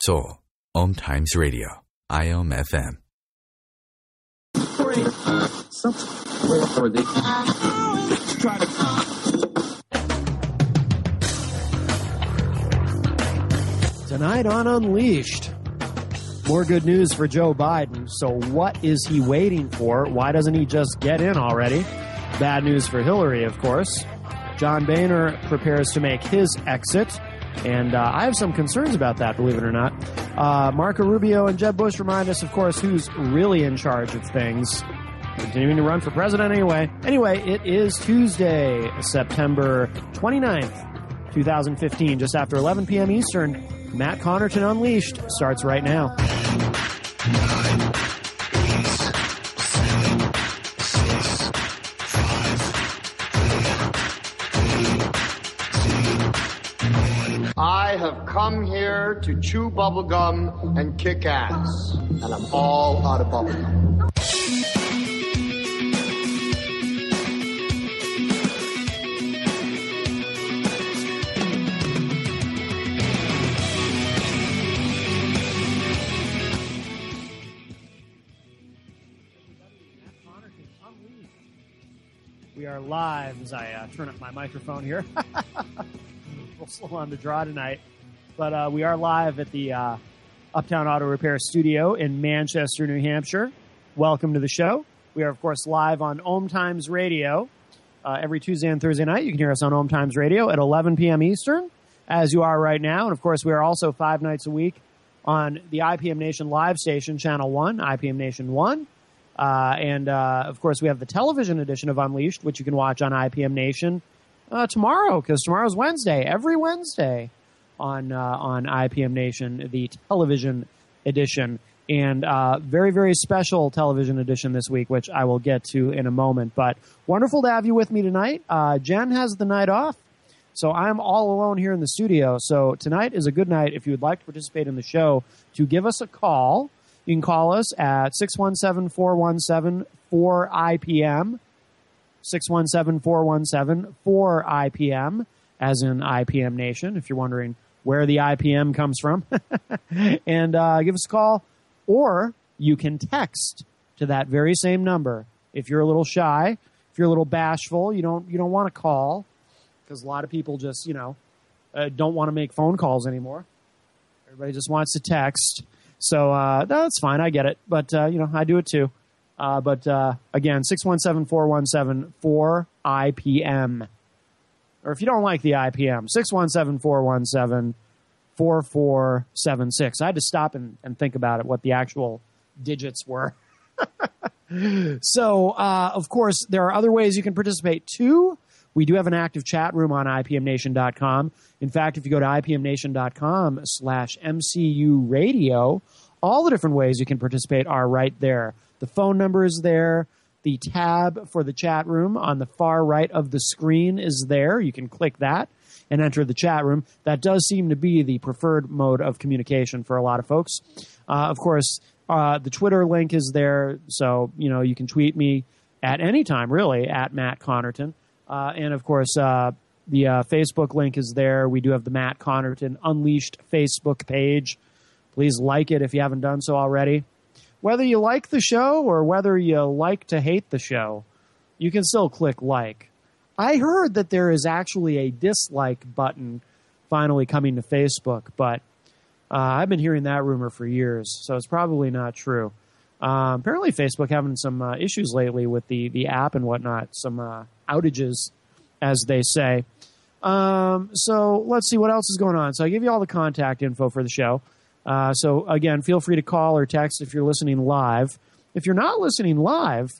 So, Om Times Radio, IOM FM. Tonight on Unleashed, more good news for Joe Biden. So, what is he waiting for? Why doesn't he just get in already? Bad news for Hillary, of course. John Boehner prepares to make his exit, and uh, I have some concerns about that, believe it or not. Uh, Marco Rubio and Jeb Bush remind us, of course, who's really in charge of things. Continuing to run for president anyway. Anyway, it is Tuesday, September 29th, 2015, just after 11 p.m. Eastern. Matt Connerton Unleashed starts right now. Have come here to chew bubblegum and kick ass, and I'm all out of bubblegum. We are live as I uh, turn up my microphone here. we'll slow on the draw tonight. But uh, we are live at the uh, Uptown Auto Repair Studio in Manchester, New Hampshire. Welcome to the show. We are, of course, live on Om Times Radio uh, every Tuesday and Thursday night. You can hear us on Om Times Radio at 11 p.m. Eastern, as you are right now. And, of course, we are also five nights a week on the IPM Nation live station, Channel 1, IPM Nation 1. Uh, and uh, of course, we have the television edition of Unleashed, which you can watch on IPM Nation uh, tomorrow, because tomorrow's Wednesday, every Wednesday on uh, on IPM Nation, the television edition, and uh, very very special television edition this week, which I will get to in a moment. But wonderful to have you with me tonight. Uh, Jen has the night off. So I'm all alone here in the studio. So tonight is a good night if you would like to participate in the show to give us a call. You can call us at 617 417 4IPM. 617 417 4IPM, as in IPM Nation, if you're wondering where the IPM comes from. and uh, give us a call, or you can text to that very same number. If you're a little shy, if you're a little bashful, you don't you don't want to call because a lot of people just you know uh, don't want to make phone calls anymore. Everybody just wants to text. So uh, that's fine. I get it. But, uh, you know, I do it too. Uh, but uh, again, 617 417 4IPM. Or if you don't like the IPM, 617 417 4476. I had to stop and, and think about it, what the actual digits were. so, uh, of course, there are other ways you can participate too. We do have an active chat room on IPMNation.com. In fact, if you go to IPMNation.com slash MCU radio, all the different ways you can participate are right there. The phone number is there. The tab for the chat room on the far right of the screen is there. You can click that and enter the chat room. That does seem to be the preferred mode of communication for a lot of folks. Uh, of course, uh, the Twitter link is there, so you know you can tweet me at any time, really, at Matt Connerton. Uh, and of course, uh, the uh, Facebook link is there. We do have the Matt Connerton Unleashed Facebook page. Please like it if you haven't done so already. Whether you like the show or whether you like to hate the show, you can still click like. I heard that there is actually a dislike button finally coming to Facebook, but uh, I've been hearing that rumor for years, so it's probably not true. Um, apparently, Facebook having some uh, issues lately with the the app and whatnot, some uh, outages, as they say. Um, so let's see what else is going on. So I give you all the contact info for the show. Uh, so again, feel free to call or text if you're listening live. If you're not listening live,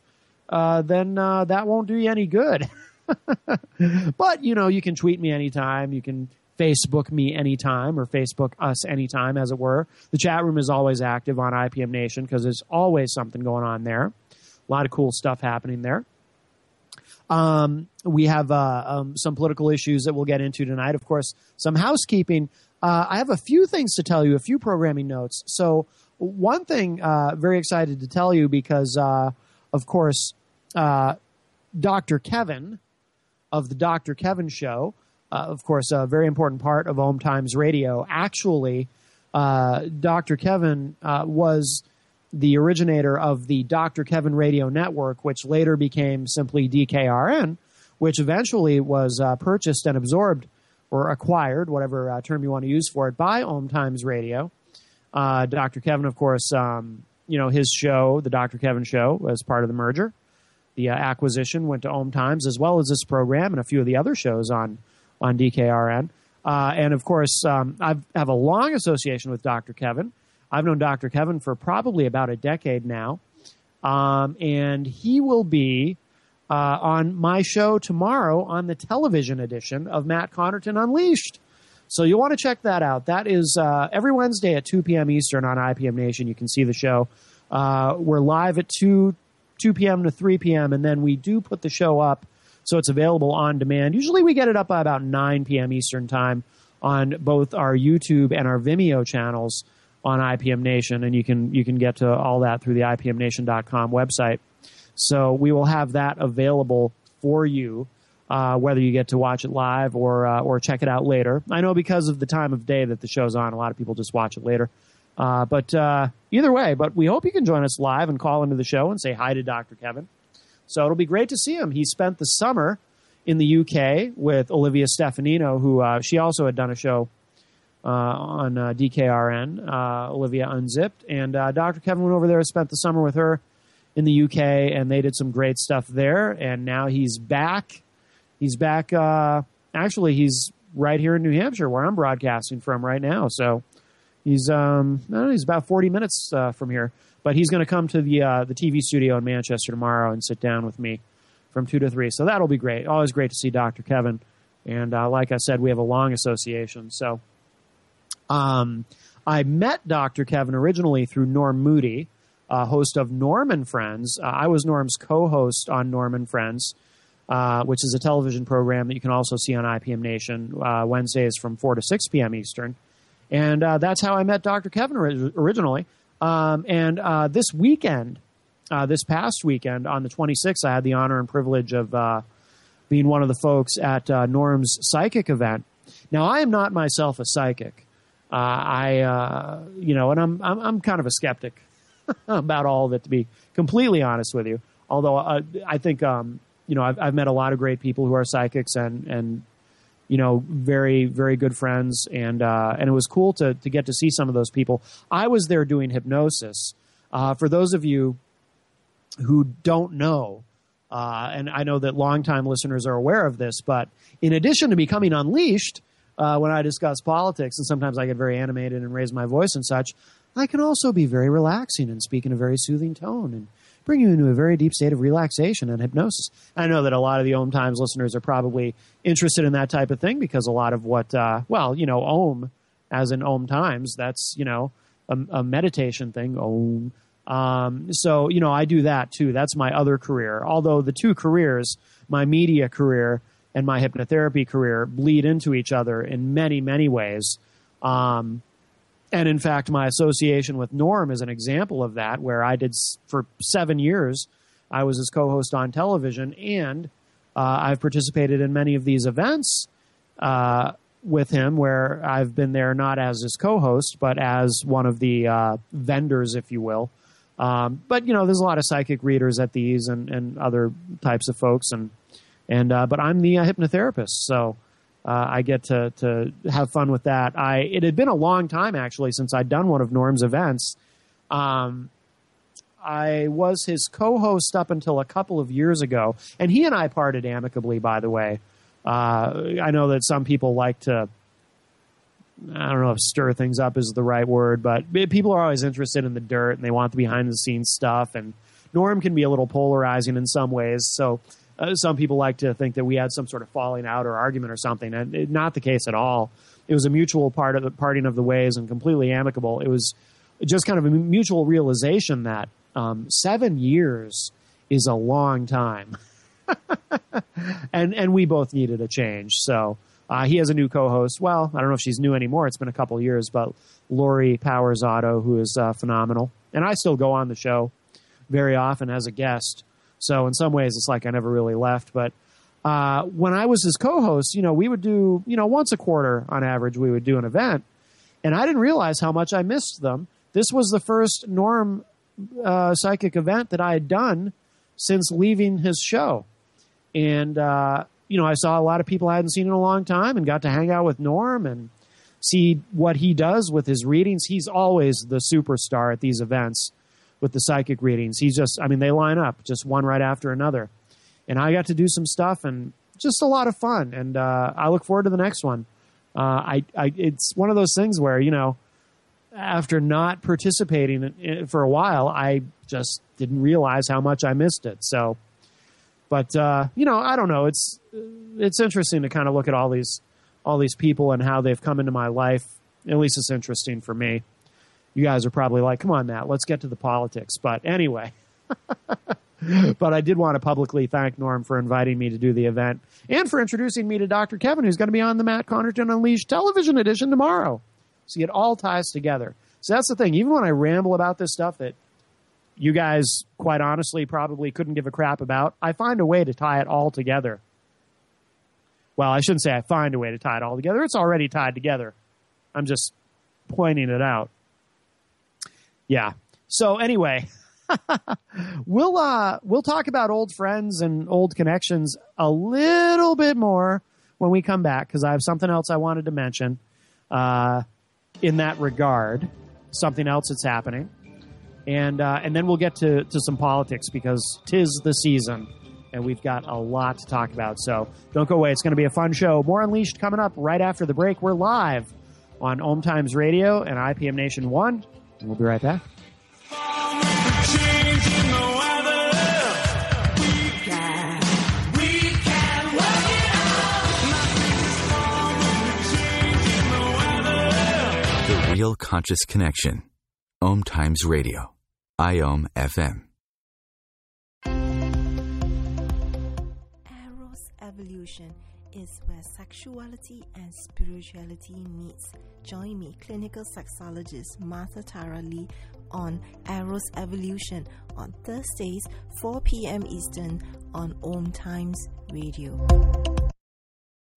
uh, then that won't do you any good. but you know, you can tweet me anytime. You can Facebook me anytime or Facebook us anytime, as it were. The chat room is always active on IPM Nation because there's always something going on there. A lot of cool stuff happening there. Um, we have uh, um, some political issues that we'll get into tonight. Of course, some housekeeping. Uh, I have a few things to tell you, a few programming notes. So, one thing, uh, very excited to tell you because, uh, of course, uh, Dr. Kevin of the Dr. Kevin Show, uh, of course, a very important part of Om Times Radio. Actually, Dr. Kevin was the originator of the Dr. Kevin Radio Network, which later became simply DKRN, which eventually was uh, purchased and absorbed or acquired, whatever uh, term you want to use for it, by Om Times Radio. Uh, Dr. Kevin, of course, um, you know, his show, the Dr. Kevin Show, was part of the merger. The uh, acquisition went to Om Times, as well as this program and a few of the other shows on on DKRN. Uh, and of course, um, I have a long association with Dr. Kevin. I've known Dr. Kevin for probably about a decade now. Um, and he will be uh, on my show tomorrow on the television edition of Matt Connerton Unleashed. So you'll want to check that out. That is uh, every Wednesday at 2 p.m. Eastern on IPM Nation. You can see the show. Uh, we're live at 2, 2 p.m. to 3 p.m., and then we do put the show up so it's available on demand. Usually we get it up by about 9 p.m. Eastern Time on both our YouTube and our Vimeo channels on IPM Nation, and you can you can get to all that through the IPMNation.com website. So we will have that available for you, uh, whether you get to watch it live or uh, or check it out later. I know because of the time of day that the show's on, a lot of people just watch it later. Uh, but uh, either way, but we hope you can join us live and call into the show and say hi to Dr. Kevin. So it'll be great to see him. He spent the summer in the UK with Olivia Stefanino, who uh, she also had done a show uh, on DKRN, Olivia Unzipped. And Dr. Kevin went over there and spent the summer with her in the UK, and they did some great stuff there. And now he's back. He's back. actually, he's right here in New Hampshire, where I'm broadcasting from right now. So he's um, I don't know, he's about 40 minutes uh, from here, but he's going to come to the uh, the TV studio in Manchester tomorrow and sit down with me from two to three. So that'll be great. Always great to see Dr. Kevin, and uh, like I said, we have a long association. So um, I met Dr. Kevin originally through Norm Moody, uh, host of Norm and Friends. Uh, I was Norm's co-host on Norm and Friends, uh, which is a television program that you can also see on IPM Nation uh, Wednesdays from 4 to 6 p.m. Eastern. And uh, that's how I met Dr. Kevin originally. Um, and uh, this weekend, this past weekend on the 26th, I had the honor and privilege of being one of the folks at Norm's psychic event. Now, I am not myself a psychic. I, you know, and I'm, I'm, I'm kind of a skeptic about all of it, to be completely honest with you. Although uh, I think, um, you know, I've, I've met a lot of great people who are psychics and, and, you know, very, very good friends. And, uh, and it was cool to, to get to see some of those people. I was there doing hypnosis. Uh, for those of you who don't know, uh, and I know that longtime listeners are aware of this, but in addition to becoming unleashed, uh, when I discuss politics, and sometimes I get very animated and raise my voice and such, I can also be very relaxing and speak in a very soothing tone and bring you into a very deep state of relaxation and hypnosis. I know that a lot of the Om Times listeners are probably interested in that type of thing because a lot of what, uh, well, you know, Om, as in Om Times, that's, you know, a, a meditation thing, Om. Um, so, you know, I do that too. That's my other career. Although the two careers, my media career and my hypnotherapy career bleed into each other in many, many ways. Um, and in fact, my association with Norm is an example of that, where I did for seven years, I was his co host on television, and uh, I've participated in many of these events uh, with him where I've been there not as his co host, but as one of the uh, vendors, if you will. Um, but, you know, there's a lot of psychic readers at these and, and other types of folks, and and uh, but I'm the uh, hypnotherapist, so uh, I get to to have fun with that. I it had been a long time actually since I'd done one of Norm's events. Um, I was his co-host up until a couple of years ago, and he and I parted amicably. By the way, uh, I know that some people like to. I don't know if stir things up is the right word, but people are always interested in the dirt and they want the behind the scenes stuff. And Norm can be a little polarizing in some ways. So uh, some people like to think that we had some sort of falling out or argument or something, and it, not the case at all. It was a mutual part of the parting of the ways and completely amicable. It was just kind of a mutual realization that um, seven years is a long time, and and we both needed a change. So uh, he has a new co-host. Well, I don't know if she's new anymore. It's been a couple years, but Lori Powers Otto, who is uh, phenomenal, and I still go on the show very often as a guest. So in some ways, it's like I never really left. But uh, when I was his co-host, you know, we would do, you know, once a quarter on average, we would do an event, and I didn't realize how much I missed them. This was the first Norm uh, psychic event that I had done since leaving his show, and uh, you know, I saw a lot of people I hadn't seen in a long time, and got to hang out with Norm and see what he does with his readings. He's always the superstar at these events with the psychic readings. He's just, I mean, they line up just one right after another. And I got to do some stuff and just a lot of fun. And uh, I look forward to the next one. Uh, I, I, it's one of those things where, you know, after not participating for a while, I just didn't realize how much I missed it. So, but uh, you know, I don't know. It's it's interesting to kind of look at all these all these people and how they've come into my life. At least it's interesting for me you guys are probably like, come on, Matt, let's get to the politics. But anyway, but I did want to publicly thank Norm for inviting me to do the event and for introducing me to Dr. Kevin, who's going to be on the Matt Connerton Unleashed television edition tomorrow. See, it all ties together. So that's the thing. Even when I ramble about this stuff that you guys, quite honestly, probably couldn't give a crap about, I find a way to tie it all together. Well, I shouldn't say I find a way to tie it all together. It's already tied together. I'm just pointing it out yeah. So anyway, we'll uh, we'll talk about old friends and old connections a little bit more when we come back because I have something else I wanted to mention uh, in that regard. Something else that's happening, and uh, and then we'll get to to some politics because tis the season. And we've got a lot to talk about. So don't go away. It's going to be a fun show. More Unleashed coming up right after the break. We're live on Om Times Radio and IPM Nation 1. We'll be right back. The Real Conscious Connection. Om Times Radio. IOM FM. Eros Evolution is where sexuality and spirituality meets. Join me, clinical sexologist Martha Tara Lee, on Eros Evolution on Thursdays, 4 p.m. Eastern on Om Times Radio.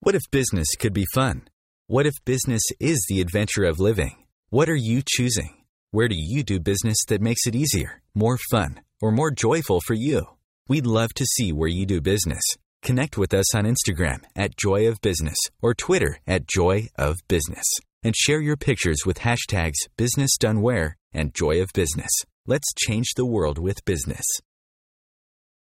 What if business could be fun? What if business is the adventure of living? What are you choosing? Where do you do business that makes it easier, more fun, or more joyful for you? We'd love to see where you do business. Connect with us on Instagram at Joy of Business or Twitter at Joy of Business and share your pictures with hashtags Business Done Where and Joy of Business. Let's change the world with business.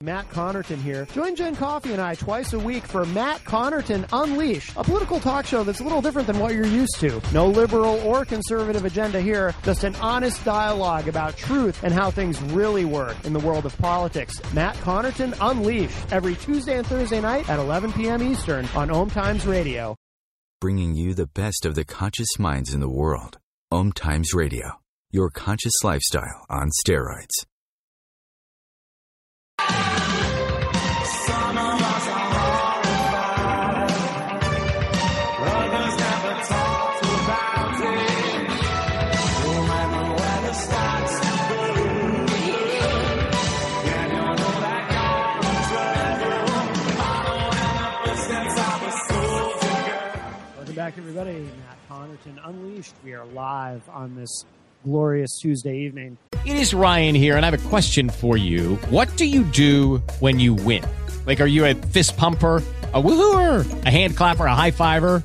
Matt Connerton here. Join Jen Coffee and I twice a week for Matt Connerton Unleashed, a political talk show that's a little different than what you're used to. No liberal or conservative agenda here, just an honest dialogue about truth and how things really work in the world of politics. Matt Connerton Unleashed, every Tuesday and Thursday night at 11 p.m. Eastern on Om Times Radio. Bringing you the best of the conscious minds in the world. Om Times Radio, your conscious lifestyle on steroids. Everybody. Matt Connerton Unleashed. We are live on this glorious Tuesday evening. It is Ryan here, and I have a question for you. What do you do when you win? Like, are you a fist pumper? A woohooer, a hand clapper, a high fiver.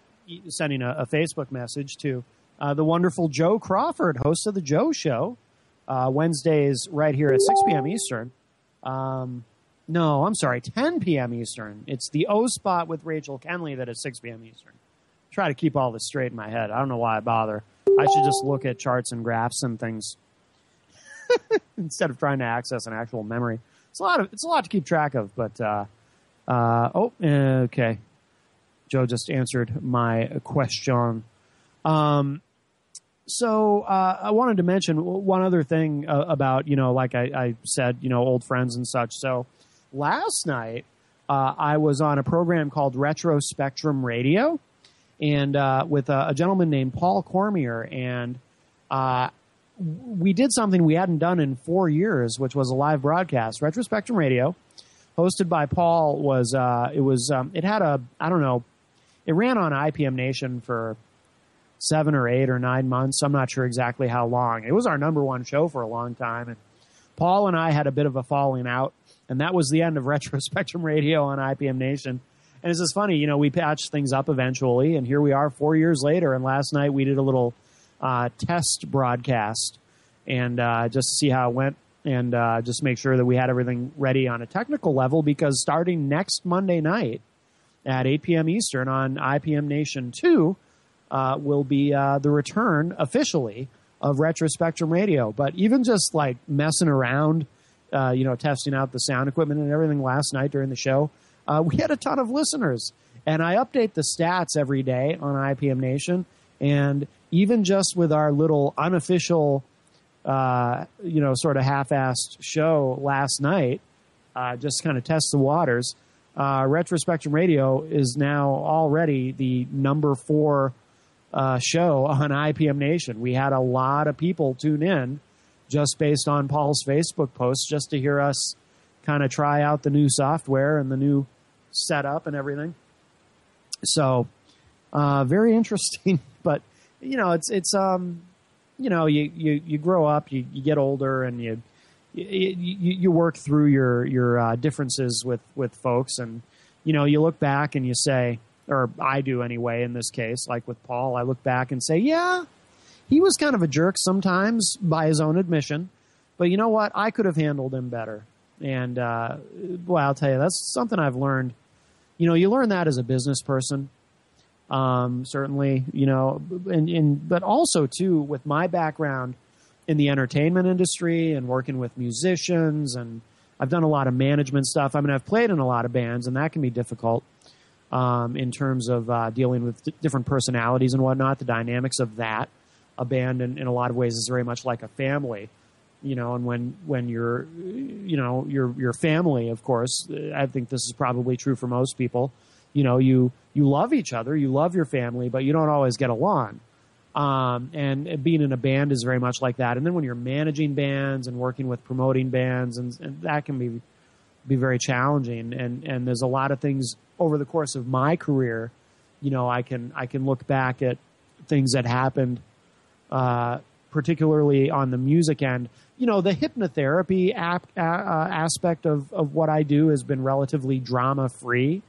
sending a, a, Facebook message to uh, the wonderful Joe Crawford, host of the Joe Show, uh, Wednesdays right here at 6 p.m. Eastern. Um, no, I'm sorry, 10 p.m. Eastern. It's the O spot with Rachel Kenley that is 6 p.m. Eastern. Try to keep all this straight in my head. I don't know why I bother. I should just look at charts and graphs and things instead of trying to access an actual memory. It's a lot of it's a lot to keep track of, but uh, uh, oh, okay. Joe just answered my question. Um, so uh, I wanted to mention one other thing uh, about you know, like I, I, said, you know, old friends and such. So last night uh, I was on a program called Retro Spectrum Radio, and uh, with a, a, gentleman named Paul Cormier, and uh, we did something we hadn't done in four years, which was a live broadcast. Retro Spectrum Radio, hosted by Paul, was uh, it was um, it had a I don't know it ran on IPM Nation for seven or eight or nine months. I'm not sure exactly how long. It was our number one show for a long time. And Paul and I had a bit of a falling out, and that was the end of Retro Spectrum Radio on IPM Nation. And it's just funny, you know, we patched things up eventually, and here we are four years later. And last night we did a little uh, test broadcast and uh, just to see how it went and uh, just make sure that we had everything ready on a technical level because starting next Monday night, at 8 p.m. Eastern on IPM Nation 2 uh, will be uh, the return officially of Retro Spectrum Radio. But even just like messing around, uh, you know, testing out the sound equipment and everything last night during the show, uh, we had a ton of listeners. And I update the stats every day on IPM Nation. And even just with our little unofficial, uh, you know, sort of half assed show last night, uh, just kind of test the waters uh, Radio is now already the number four uh, show on IPM Nation. We had a lot of people tune in just based on Paul's Facebook posts just to hear us kind of try out the new software and the new setup and everything. So, uh, very interesting. But you know, it's it's um, you know, you you you grow up, you you get older, and you you, you work through your your uh, differences with with folks, and you know you look back and you say, or I do anyway. In this case, like with Paul, I look back and say, yeah, he was kind of a jerk sometimes by his own admission, but you know what? I could have handled him better. And uh, boy, I'll tell you, that's something I've learned. You know, you learn that as a business person. Um, certainly, you know, and, and but also too with my background in the entertainment industry and working with musicians and I've done a lot of management stuff. I mean, I've played in a lot of bands, and that can be difficult um, in terms of uh, dealing with d- different personalities and whatnot. The dynamics of that, a band, in, in, a lot of ways, is very much like a family. You know, and when when you're, you know, your your family, of course, I think this is probably true for most people. You know, you you love each other, you love your family, but you don't always get along. Um, and being in a band is very much like that. And then when you're managing bands and working with promoting bands, and, and that can be be very challenging. And and there's a lot of things over the course of my career. You know, I can I can look back at things that happened, uh, particularly on the music end. You know, the hypnotherapy ap- uh, aspect of, of what I do has been relatively drama free.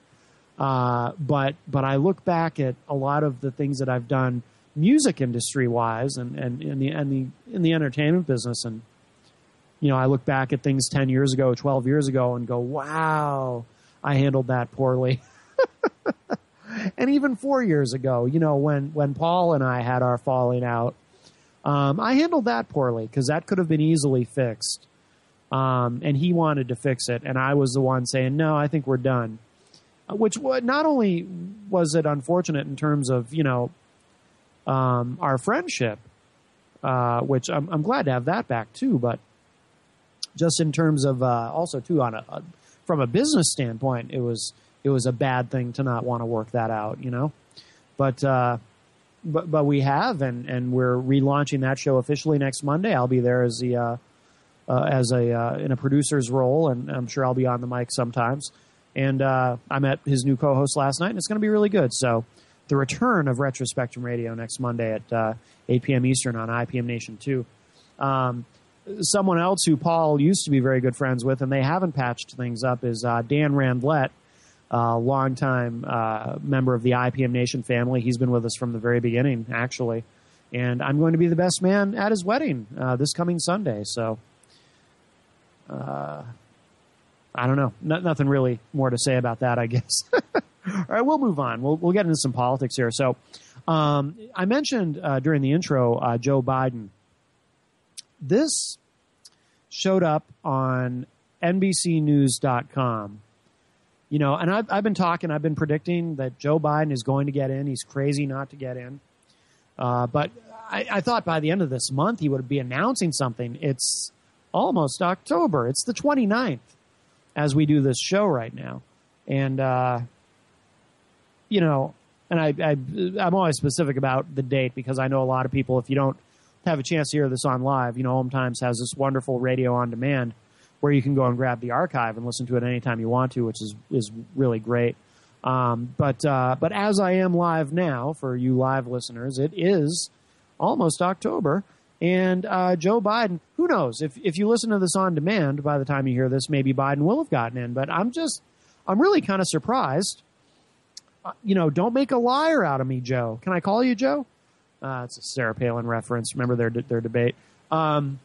Uh, but but I look back at a lot of the things that I've done music industry wise and, and in the and the in the entertainment business and you know I look back at things 10 years ago 12 years ago and go wow I handled that poorly and even four years ago, you know, when when Paul and I had our falling out, um, I handled that poorly because that could have been easily fixed. Um, and he wanted to fix it, and I was the one saying, "No, I think we're done." Which not only was it unfortunate in terms of you know um, our friendship, uh, which I'm, I'm glad to have that back too, but just in terms of uh, also too on a, a from a business standpoint, it was it was a bad thing to not want to work that out, you know. But uh, but but we have, and and we're relaunching that show officially next Monday. I'll be there as the uh, uh, as a uh, in a producer's role, and I'm sure I'll be on the mic sometimes. And I met his new co-host last night, and it's going to be really good. So the return of Retrospectrum Radio next Monday at uh, 8 p.m. Eastern on IPM Nation 2. Um, someone else who Paul used to be very good friends with, and they haven't patched things up, is uh, Dan Randlett, uh, longtime uh, member of the IPM Nation family. He's been with us from the very beginning, actually. And I'm going to be the best man at his wedding uh, this coming Sunday. So, uh, I don't know. No, nothing really more to say about that, I guess. All right, we'll move on. We'll, we'll get into some politics here. So, um, I mentioned uh, during the intro uh, Joe Biden. This showed up on NBCNews.com. You know, and I've, I've been talking, I've been predicting that Joe Biden is going to get in. He's crazy not to get in. Uh, but I, I thought by the end of this month he would be announcing something. It's almost October. It's the 29th as we do this show right now. And, uh, you know, and I, I, I'm always specific about the date because I know a lot of people, if you don't have a chance to hear this on live, you know, Om Times has this wonderful radio on demand where you can go and grab the archive and listen to it anytime you want to, which is, is really great. Um, but, uh, but as I am live now for you live listeners, it is almost October. And uh, Joe Biden, who knows? If if you listen to this on demand, by the time you hear this, maybe Biden will have gotten in. But I'm just, I'm really kind of surprised. You know, don't make a liar out of me, Joe. Can I call you Joe? Uh, it's a Sarah Palin reference. Remember their their debate. Um,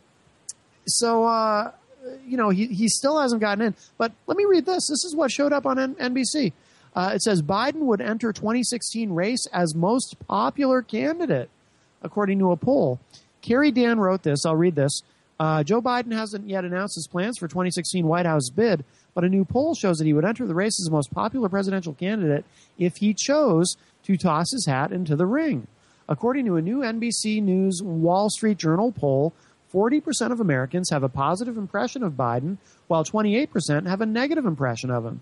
so uh, you know, he he still hasn't gotten in. But let me read this. This is what showed up on N- NBC. Uh, it says Biden would enter 2016 race as most popular candidate, according to a poll. Carrie Dann wrote this. I'll read this. Uh, Joe Biden hasn't yet announced his plans for 2016 White House bid, but a new poll shows that he would enter the race as the most popular presidential candidate if he chose to toss his hat into the ring. According to a new NBC News Wall Street Journal poll, 40% of Americans have a positive impression of Biden, while 28% have a negative impression of him.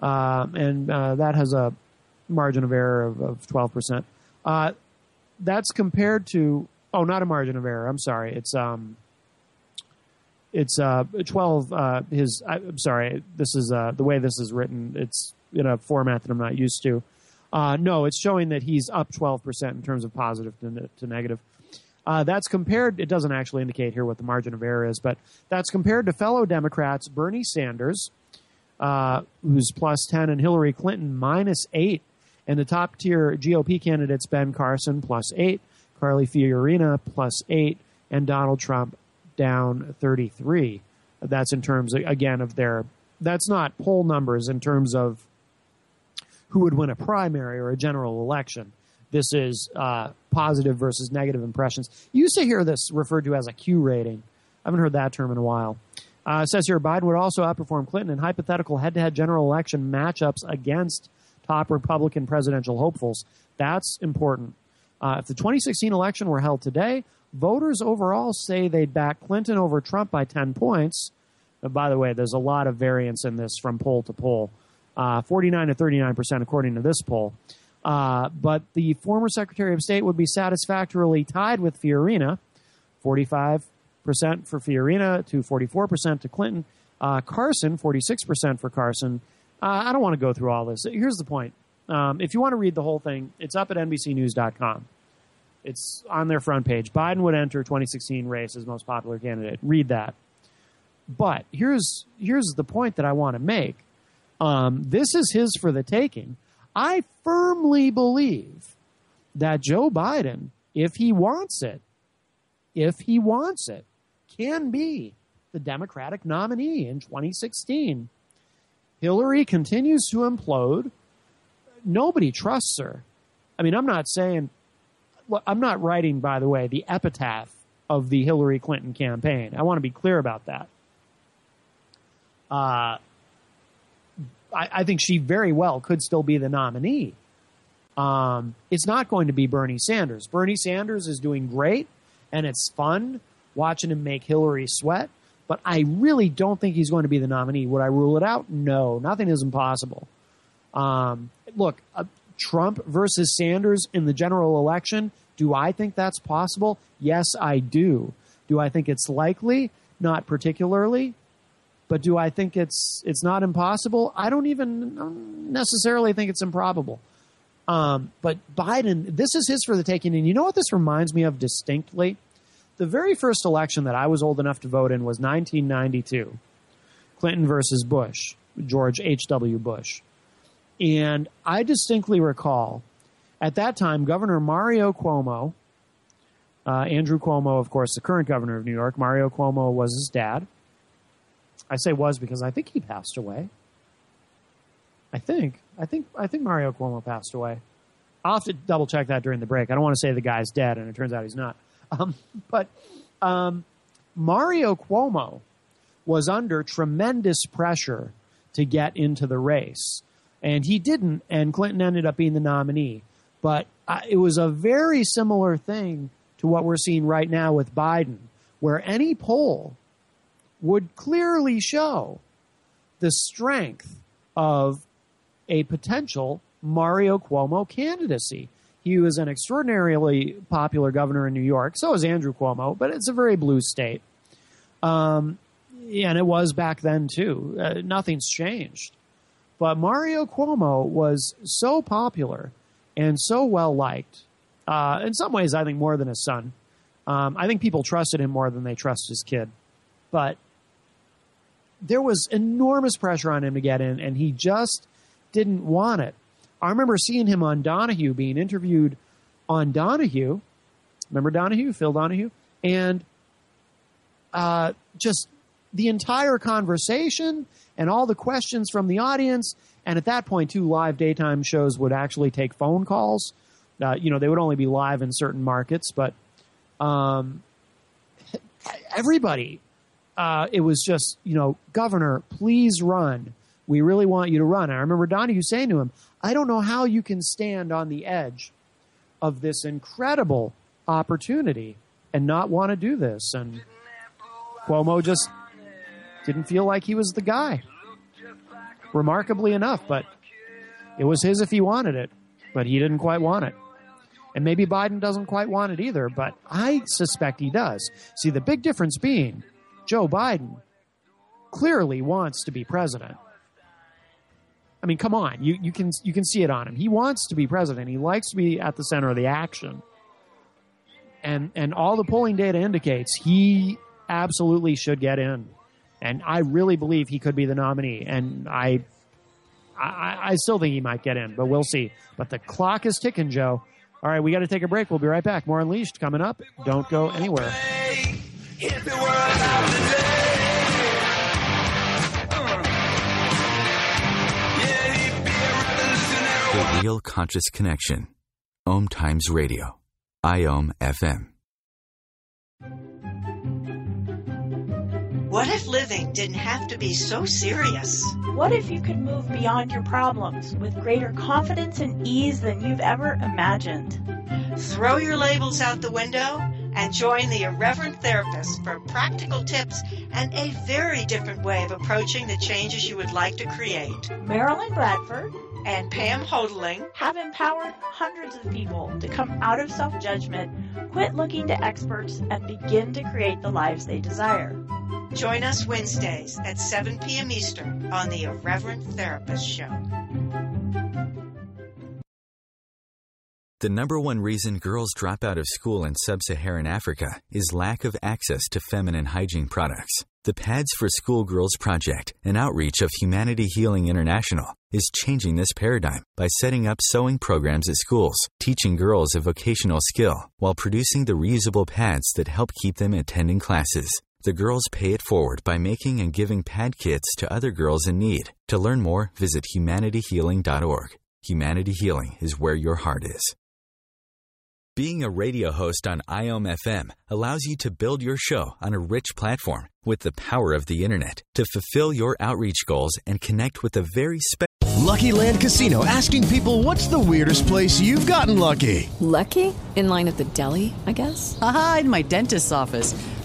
Uh, and uh, that has a margin of error of, of 12%. Uh, that's compared to oh, not a margin of error. I'm sorry. It's um, it's uh, 12. Uh, his I, I'm sorry. This is uh, the way this is written. It's in a format that I'm not used to. Uh, no, it's showing that he's up 12% in terms of positive to, to negative. Uh, that's compared, it doesn't actually indicate here what the margin of error is, but that's compared to fellow Democrats Bernie Sanders, uh, who's plus 10, and Hillary Clinton minus 8. And the top tier GOP candidates Ben Carson plus 8, Carly Fiorina plus 8, and Donald Trump down 33. That's in terms, again, of their, that's not poll numbers in terms of who would win a primary or a general election. This is uh, positive versus negative impressions. You used to hear this referred to as a Q rating. I haven't heard that term in a while. Uh, says here Biden would also outperform Clinton in hypothetical head to head general election matchups against top Republican presidential hopefuls. That's important. Uh, if the 2016 election were held today, voters overall say they'd back Clinton over Trump by 10 points. Uh, by the way, there's a lot of variance in this from poll to poll. Uh, 49 to 39 percent, according to this poll. Uh, but the former Secretary of State would be satisfactorily tied with Fiorina, 45 percent for Fiorina to 44 percent to Clinton. Uh, Carson, 46 percent for Carson. Uh, I don't want to go through all this. Here's the point. Um, if you want to read the whole thing, it's up at NBCNews.com. It's on their front page. Biden would enter 2016 race as most popular candidate. Read that. But here's here's the point that I want to make. Um, this is his for the taking. I firmly believe that Joe Biden, if he wants it, if he wants it, can be the Democratic nominee in 2016. Hillary continues to implode. nobody trusts her. I mean, I'm not saying, well, I'm not writing, by the way, the epitaph of the Hillary Clinton campaign. I want to be clear about that. Uh, I, I think she very well could still be the nominee. Um, it's not going to be Bernie Sanders. Bernie Sanders is doing great, and it's fun watching him make Hillary sweat. But I really don't think he's going to be the nominee. Would I rule it out? No, nothing is impossible. Um, look, uh, Trump versus Sanders in the general election. Do I think that's possible? Yes, I do. Do I think it's likely? Not particularly. But do I think it's it's not impossible? I don't even necessarily think it's improbable. Um, but Biden, this is his for the taking. And you know what this reminds me of distinctly? The very first election that I was old enough to vote in was 1992 Clinton versus Bush, George H.W. Bush. And I distinctly recall at that time, Governor Mario Cuomo, uh, Andrew Cuomo, of course, the current governor of New York, Mario Cuomo was his dad. I say was because I think he passed away. I think. I think I think Mario Cuomo passed away. I'll have to double check that during the break. I don't want to say the guy's dead, and it turns out he's not. Um, but um, Mario Cuomo was under tremendous pressure to get into the race, and he didn't. And Clinton ended up being the nominee. But it was a very similar thing to what we're seeing right now with Biden, where any poll would clearly show the strength of a potential Mario Cuomo candidacy. He was an extraordinarily popular governor in New York. So is Andrew Cuomo, but it's a very blue state. Um, and it was back then too. Uh, nothing's changed. But Mario Cuomo was so popular and so well liked. Uh, in some ways, I think more than his son. Um, I think people trusted him more than they trust his kid. But there was enormous pressure on him to get in, and he just didn't want it. I remember seeing him on Donahue, being interviewed on Donahue. Remember Donahue, Phil Donahue? And uh, just the entire conversation and all the questions from the audience. And at that point, two live daytime shows would actually take phone calls. Uh, you know, they would only be live in certain markets, but um, everybody uh, it was just, you know, Governor, please run. We really want you to run. And I remember Donahue saying to him, I don't know how you can stand on the edge of this incredible opportunity and not want to do this. And Cuomo just didn't feel like he was the guy. Remarkably enough, but it was his if he wanted it, but he didn't quite want it. And maybe Biden doesn't quite want it either, but I suspect he does. See, the big difference being Joe Biden clearly wants to be president. I mean, come on, you, you can you can see it on him. He wants to be president. He likes to be at the center of the action. And and all the polling data indicates he absolutely should get in. And I really believe he could be the nominee. And I I, I still think he might get in, but we'll see. But the clock is ticking, Joe. All right, we got to take a break. We'll be right back. More Unleashed coming up. Don't go anywhere. The Real Conscious Connection. Om Times Radio. IOM FM. What if living didn't have to be so serious? What if you could move beyond your problems with greater confidence and ease than you've ever imagined? Throw your labels out the window and join the Irreverent Therapist for practical tips and a very different way of approaching the changes you would like to create. Marilyn Bradford and Pam Hodling have empowered hundreds of people to come out of self judgment, quit looking to experts, and begin to create the lives they desire. Join us Wednesdays at 7 p.m. Eastern on the Irreverent Therapist Show. The number one reason girls drop out of school in sub Saharan Africa is lack of access to feminine hygiene products. The Pads for Schoolgirls Project, an outreach of Humanity Healing International, is changing this paradigm by setting up sewing programs at schools, teaching girls a vocational skill, while producing the reusable pads that help keep them attending classes. The girls pay it forward by making and giving pad kits to other girls in need. To learn more, visit humanityhealing.org. Humanity Healing is where your heart is. Being a radio host on IOM FM allows you to build your show on a rich platform with the power of the internet to fulfill your outreach goals and connect with a very special. Lucky Land Casino asking people what's the weirdest place you've gotten lucky? Lucky? In line at the deli, I guess? Aha, in my dentist's office.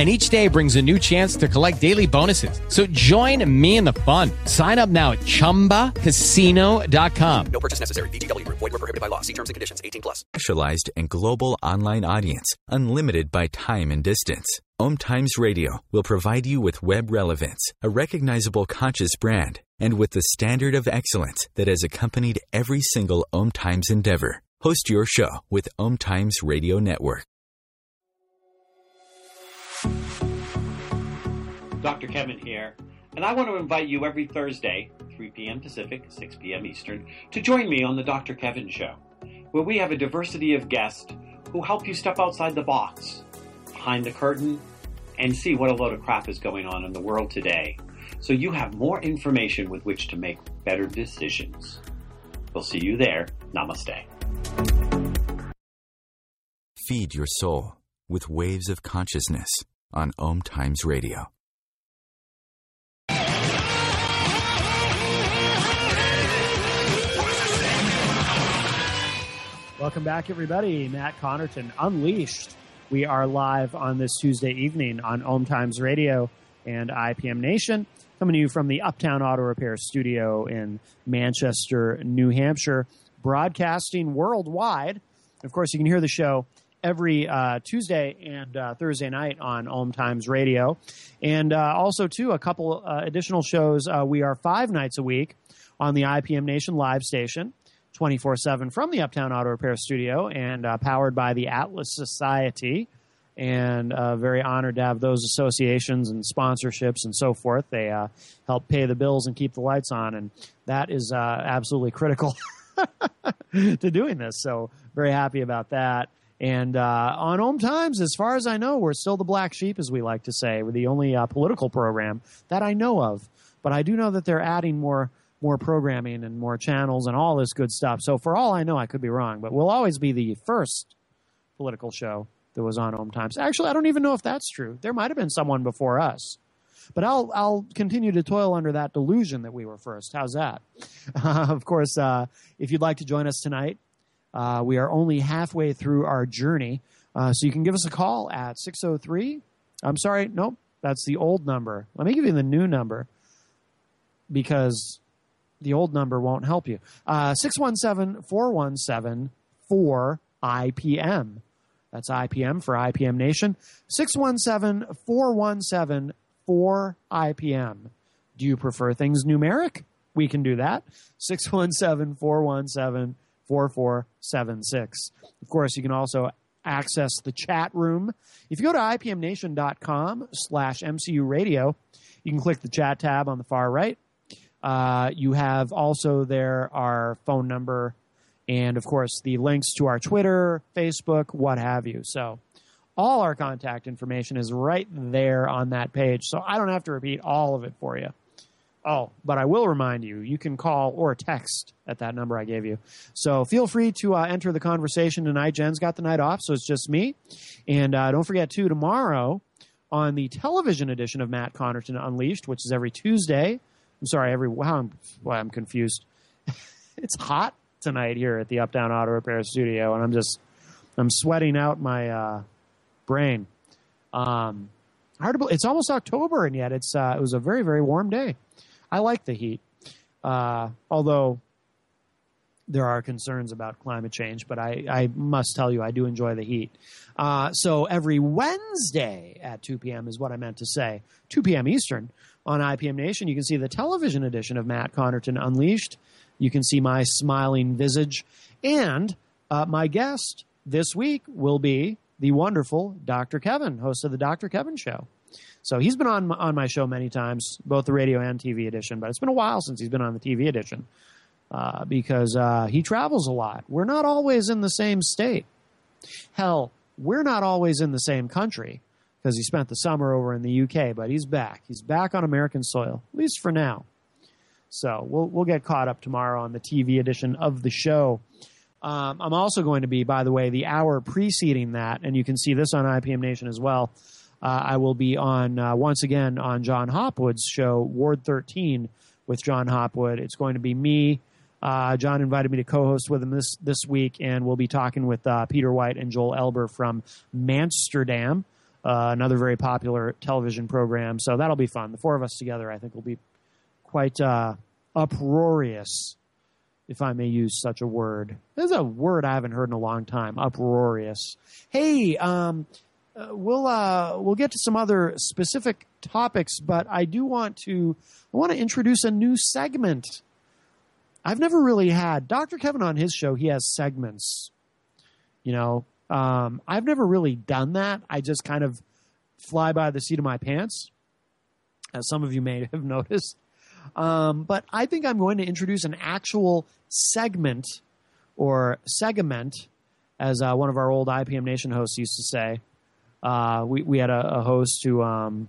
and each day brings a new chance to collect daily bonuses. So join me in the fun. Sign up now at ChumbaCasino.com. No purchase necessary. VGW. Void were prohibited by law. See terms and conditions. 18 plus. Specialized and global online audience, unlimited by time and distance. Om Times Radio will provide you with web relevance, a recognizable conscious brand, and with the standard of excellence that has accompanied every single Om Times endeavor. Host your show with Om Times Radio Network. Dr. Kevin here, and I want to invite you every Thursday, 3 p.m. Pacific, 6 p.m. Eastern, to join me on The Dr. Kevin Show, where we have a diversity of guests who help you step outside the box, behind the curtain, and see what a load of crap is going on in the world today, so you have more information with which to make better decisions. We'll see you there. Namaste. Feed your soul with waves of consciousness on Om Times Radio. Welcome back, everybody. Matt Connerton, Unleashed. We are live on this Tuesday evening on Om Times Radio and IPM Nation, coming to you from the Uptown Auto Repair Studio in Manchester, New Hampshire, broadcasting worldwide. Of course, you can hear the show every uh, Tuesday and uh, Thursday night on Om Times Radio, and uh, also too a couple uh, additional shows. Uh, we are five nights a week on the IPM Nation live station. 24 7 from the Uptown Auto Repair Studio and uh, powered by the Atlas Society. And very honored to have those associations and sponsorships and so forth. They help pay the bills and keep the lights on. And that is absolutely critical to doing this. So, very happy about that. And uh, on Om Times, as far as I know, we're still the black sheep, as we like to say. We're the only uh, political program that I know of. But I do know that they're adding more more programming and more channels and all this good stuff. So for all I know, I could be wrong, but we'll always be the first political show that was on Om Times. Actually, I don't even know if that's true. There might have been someone before us. But I'll I'll continue to toil under that delusion that we were first. How's that? Uh, of course, uh, if you'd like to join us tonight, uh, we are only halfway through our journey, uh, so you can give us a call at six zero three. I'm sorry, nope, that's the old number. Let me give you the new number because the old number won't help you. Uh, 617 417 4IPM. That's IPM for IPM Nation. 617 417 4IPM. Do you prefer things numeric? We can do that. 617 417 4476. Of course, you can also access the chat room. If you go to ipmnation.com slash MCU radio, you can click the chat tab on the far right uh, you have also there our phone number and, of course, the links to our Twitter, Facebook, what have you. So all our contact information is right there on that page. So I don't have to repeat all of it for you. Oh, but I will remind you, you can call or text at that number I gave you. So feel free to uh, enter the conversation tonight. Jen's got the night off, so it's just me. And uh, don't forget, too, tomorrow on the television edition of Matt Connerton Unleashed, which is every Tuesday I'm sorry, every wow, I'm, I'm confused. it's hot tonight here at the Uptown Auto Repair Studio, and I'm just I'm sweating out my uh, brain. Um, hard to it's almost October, and yet it's uh, it was a very very warm day. I like the heat, uh, although there are concerns about climate change, but I, I must tell you, I do enjoy the heat. Uh, so every Wednesday at 2 p.m. is what I meant to say. 2 p.m. Eastern on IPM Nation, you can see the television edition of Matt Connerton Unleashed. You can see my smiling visage. And uh, my guest this week will be the wonderful Dr. Kevin, host of the Dr. Kevin Show. So he's been on on my show many times, both the radio and TV edition. But it's been a while since he's been on the TV edition uh, because uh, he travels a lot. We're not always in the same state. Hell, we're not always in the same country because he spent the summer over in the UK. But he's back. He's back on American soil, at least for now. So we'll we'll get caught up tomorrow on the TV edition of the show. Um, I'm also going to be, by the way, the hour preceding that, and you can see this on IPM Nation as well. Uh, I will be on uh, once again on John Hopwood's show, Ward 13, with John Hopwood. It's going to be me. Uh, John invited me to co-host with him this this week, and we'll be talking with uh, Peter White and Joel Elber from Mansterdam, uh, another very popular television program. So that'll be fun. The four of us together, I think, will be quite uh, uproarious, if I may use such a word. There's a word I haven't heard in a long time. Uproarious. Hey, um, uh, we'll uh, we'll get to some other specific topics, but I do want to I want to introduce a new segment. I've never really had Dr. Kevin on his show. He has segments. You know, um, I've never really done that. I just kind of fly by the seat of my pants, as some of you may have noticed. Um, but I think I'm going to introduce an actual segment or segment, as uh, one of our old IPM Nation hosts used to say. Uh, we we had a, a host who um,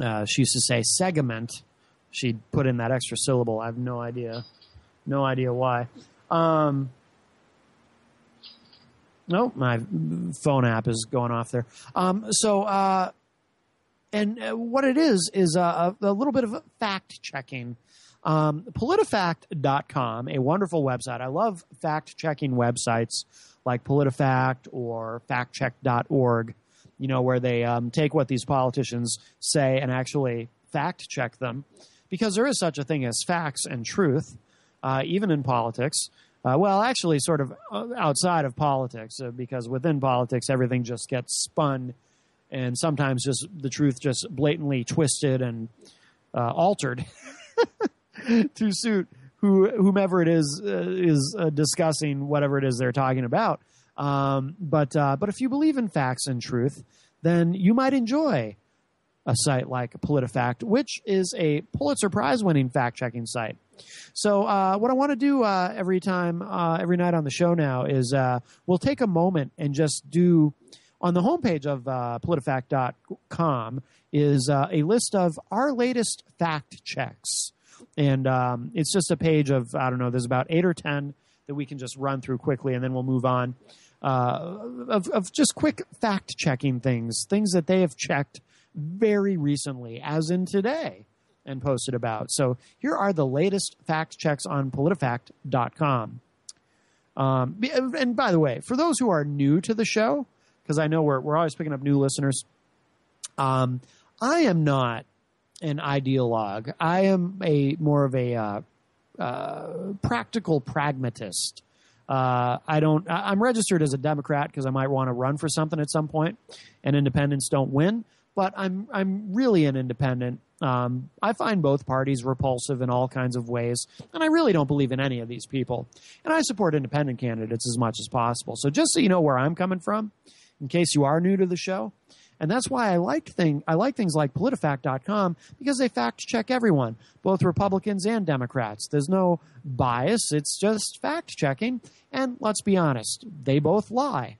uh, she used to say segment. She'd put in that extra syllable. I have no idea, no idea why. Um, no, my phone app is going off there. Um, so, uh, and uh, what it is is a, a little bit of fact checking. Um, PolitiFact.com, a wonderful website. I love fact checking websites like PolitiFact or FactCheck.org, you know, where they um, take what these politicians say and actually fact check them, because there is such a thing as facts and truth, uh, even in politics. Uh, well, actually, sort of uh, outside of politics, uh, because within politics, everything just gets spun, and sometimes just the truth just blatantly twisted and uh, altered to suit who whomever it is uh, is uh, discussing whatever it is they're talking about. Um, but uh, but if you believe in facts and truth, then you might enjoy a site like PolitiFact, which is a Pulitzer Prize winning fact checking site. So uh, what I want to do uh, every time, uh, every night on the show now is we'll take a moment and just do on the homepage of uh, PolitiFact.com is a list of our latest fact checks and um, it's just a page of I don't know. There's about eight or ten that we can just run through quickly, and then we'll move on. Uh, of, of just quick fact checking things, things that they have checked very recently, as in today, and posted about. So here are the latest fact checks on PolitiFact.com. Um, and by the way, for those who are new to the show, because I know we're we're always picking up new listeners, um, I am not an ideologue. I am a more of a uh, uh, practical pragmatist. Uh, I don't. I'm registered as a Democrat because I might want to run for something at some point, and independents don't win. But I'm I'm really an independent. Um, I find both parties repulsive in all kinds of ways, and I really don't believe in any of these people. And I support independent candidates as much as possible. So just so you know where I'm coming from, in case you are new to the show, and that's why I like thing I like things like politifact.com because they fact check everyone, both Republicans and Democrats. There's no bias, it's just fact checking. And let's be honest, they both lie.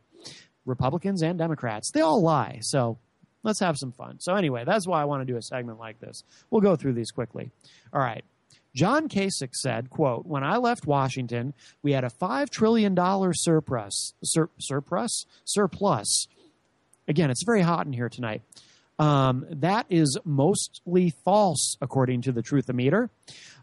Republicans and Democrats, they all lie. So let's have some fun. So anyway, that's why I want to do a segment like this. We'll go through these quickly. All right. John Kasich said, quote, when I left Washington, we had a $5 trillion surplus, sur, surplus, surplus Again, it's very hot in here tonight. Um, that is mostly false, according to the Truthometer.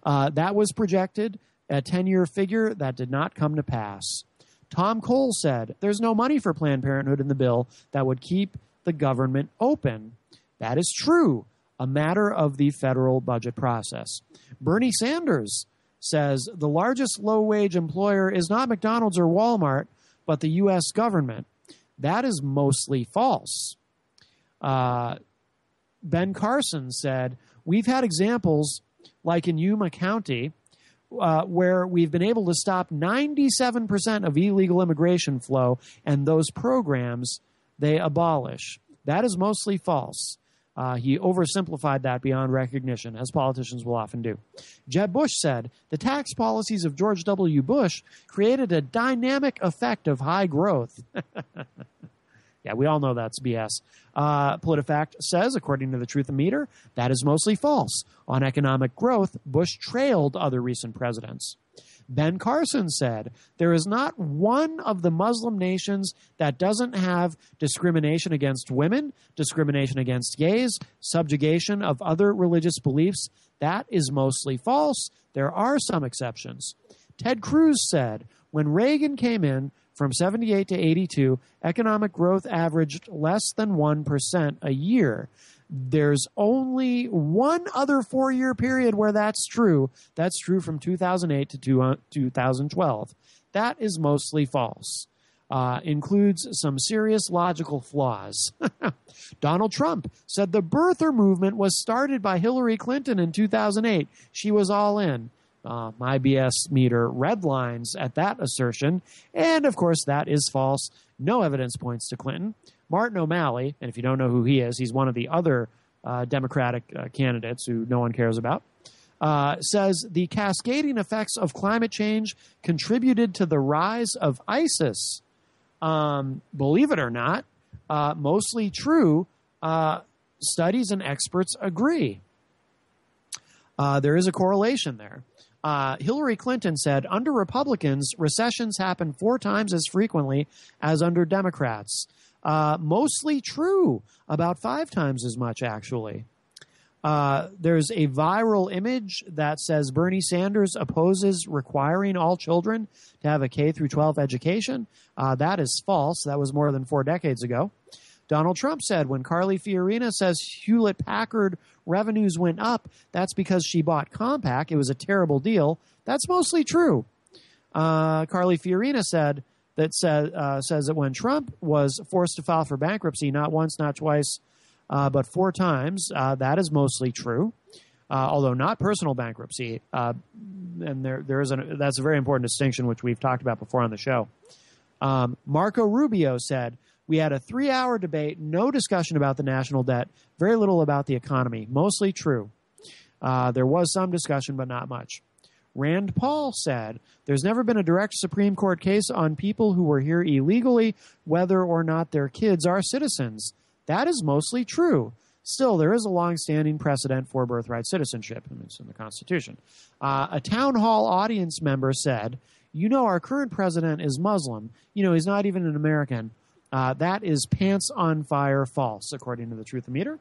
Uh, that was projected a 10 year figure that did not come to pass. Tom Cole said, There's no money for Planned Parenthood in the bill that would keep the government open. That is true, a matter of the federal budget process. Bernie Sanders says the largest low wage employer is not McDonald's or Walmart, but the U.S. government. That is mostly false. Uh, ben Carson said, We've had examples like in Yuma County uh, where we've been able to stop 97% of illegal immigration flow, and those programs they abolish. That is mostly false. Uh, he oversimplified that beyond recognition, as politicians will often do. Jeb Bush said the tax policies of George W. Bush created a dynamic effect of high growth. yeah, we all know that's BS. Uh, PolitiFact says, according to the Truth Meter, that is mostly false. On economic growth, Bush trailed other recent presidents. Ben Carson said, There is not one of the Muslim nations that doesn't have discrimination against women, discrimination against gays, subjugation of other religious beliefs. That is mostly false. There are some exceptions. Ted Cruz said, When Reagan came in, from 78 to 82, economic growth averaged less than 1% a year. There's only one other four year period where that's true. That's true from 2008 to 2012. That is mostly false. Uh, includes some serious logical flaws. Donald Trump said the birther movement was started by Hillary Clinton in 2008. She was all in. Uh, my BS meter redlines at that assertion. And of course, that is false. No evidence points to Clinton. Martin O'Malley, and if you don't know who he is, he's one of the other uh, Democratic uh, candidates who no one cares about, uh, says the cascading effects of climate change contributed to the rise of ISIS. Um, believe it or not, uh, mostly true. Uh, studies and experts agree. Uh, there is a correlation there. Uh, Hillary Clinton said, under Republicans, recessions happen four times as frequently as under Democrats. Uh, mostly true, about five times as much, actually. Uh, there's a viral image that says Bernie Sanders opposes requiring all children to have a K through 12 education. Uh, that is false. That was more than four decades ago. Donald Trump said when Carly Fiorina says Hewlett Packard revenues went up, that's because she bought Compaq. It was a terrible deal. That's mostly true. Uh, Carly Fiorina said that says uh, says that when Trump was forced to file for bankruptcy, not once, not twice, uh, but four times, uh, that is mostly true. Uh, although not personal bankruptcy, uh, and there there is a that's a very important distinction which we've talked about before on the show. Um, Marco Rubio said we had a three hour debate, no discussion about the national debt, very little about the economy. Mostly true. Uh, there was some discussion, but not much. Rand Paul said, There's never been a direct Supreme Court case on people who were here illegally, whether or not their kids are citizens. That is mostly true. Still, there is a long-standing precedent for birthright citizenship, and it's in the Constitution. Uh, a town hall audience member said, "You know, our current president is Muslim. You know, he's not even an American. Uh, that is pants on fire false, according to the Truth Meter.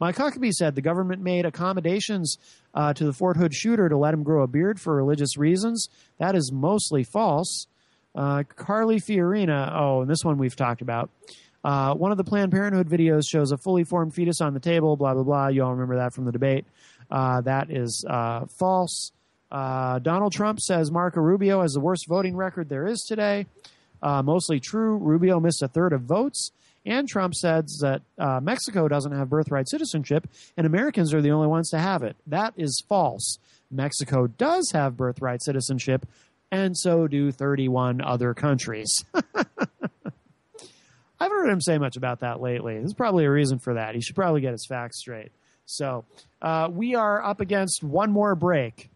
Mike Huckabee said the government made accommodations uh, to the Fort Hood shooter to let him grow a beard for religious reasons. That is mostly false. Uh, Carly Fiorina, oh, and this one we've talked about. Uh, one of the Planned Parenthood videos shows a fully formed fetus on the table, blah, blah, blah. You all remember that from the debate. Uh, that is uh, false. Donald Trump says Marco Rubio has the worst voting record there is today uh, mostly true. Rubio missed a third of votes. And Trump says that uh, Mexico doesn't have birthright citizenship and Americans are the only ones to have it. That is false. Mexico does have birthright citizenship, and so do 31 other countries. I haven't heard him say much about that lately. There's probably a reason for that. He should probably get his facts straight. So uh, we are up against one more break,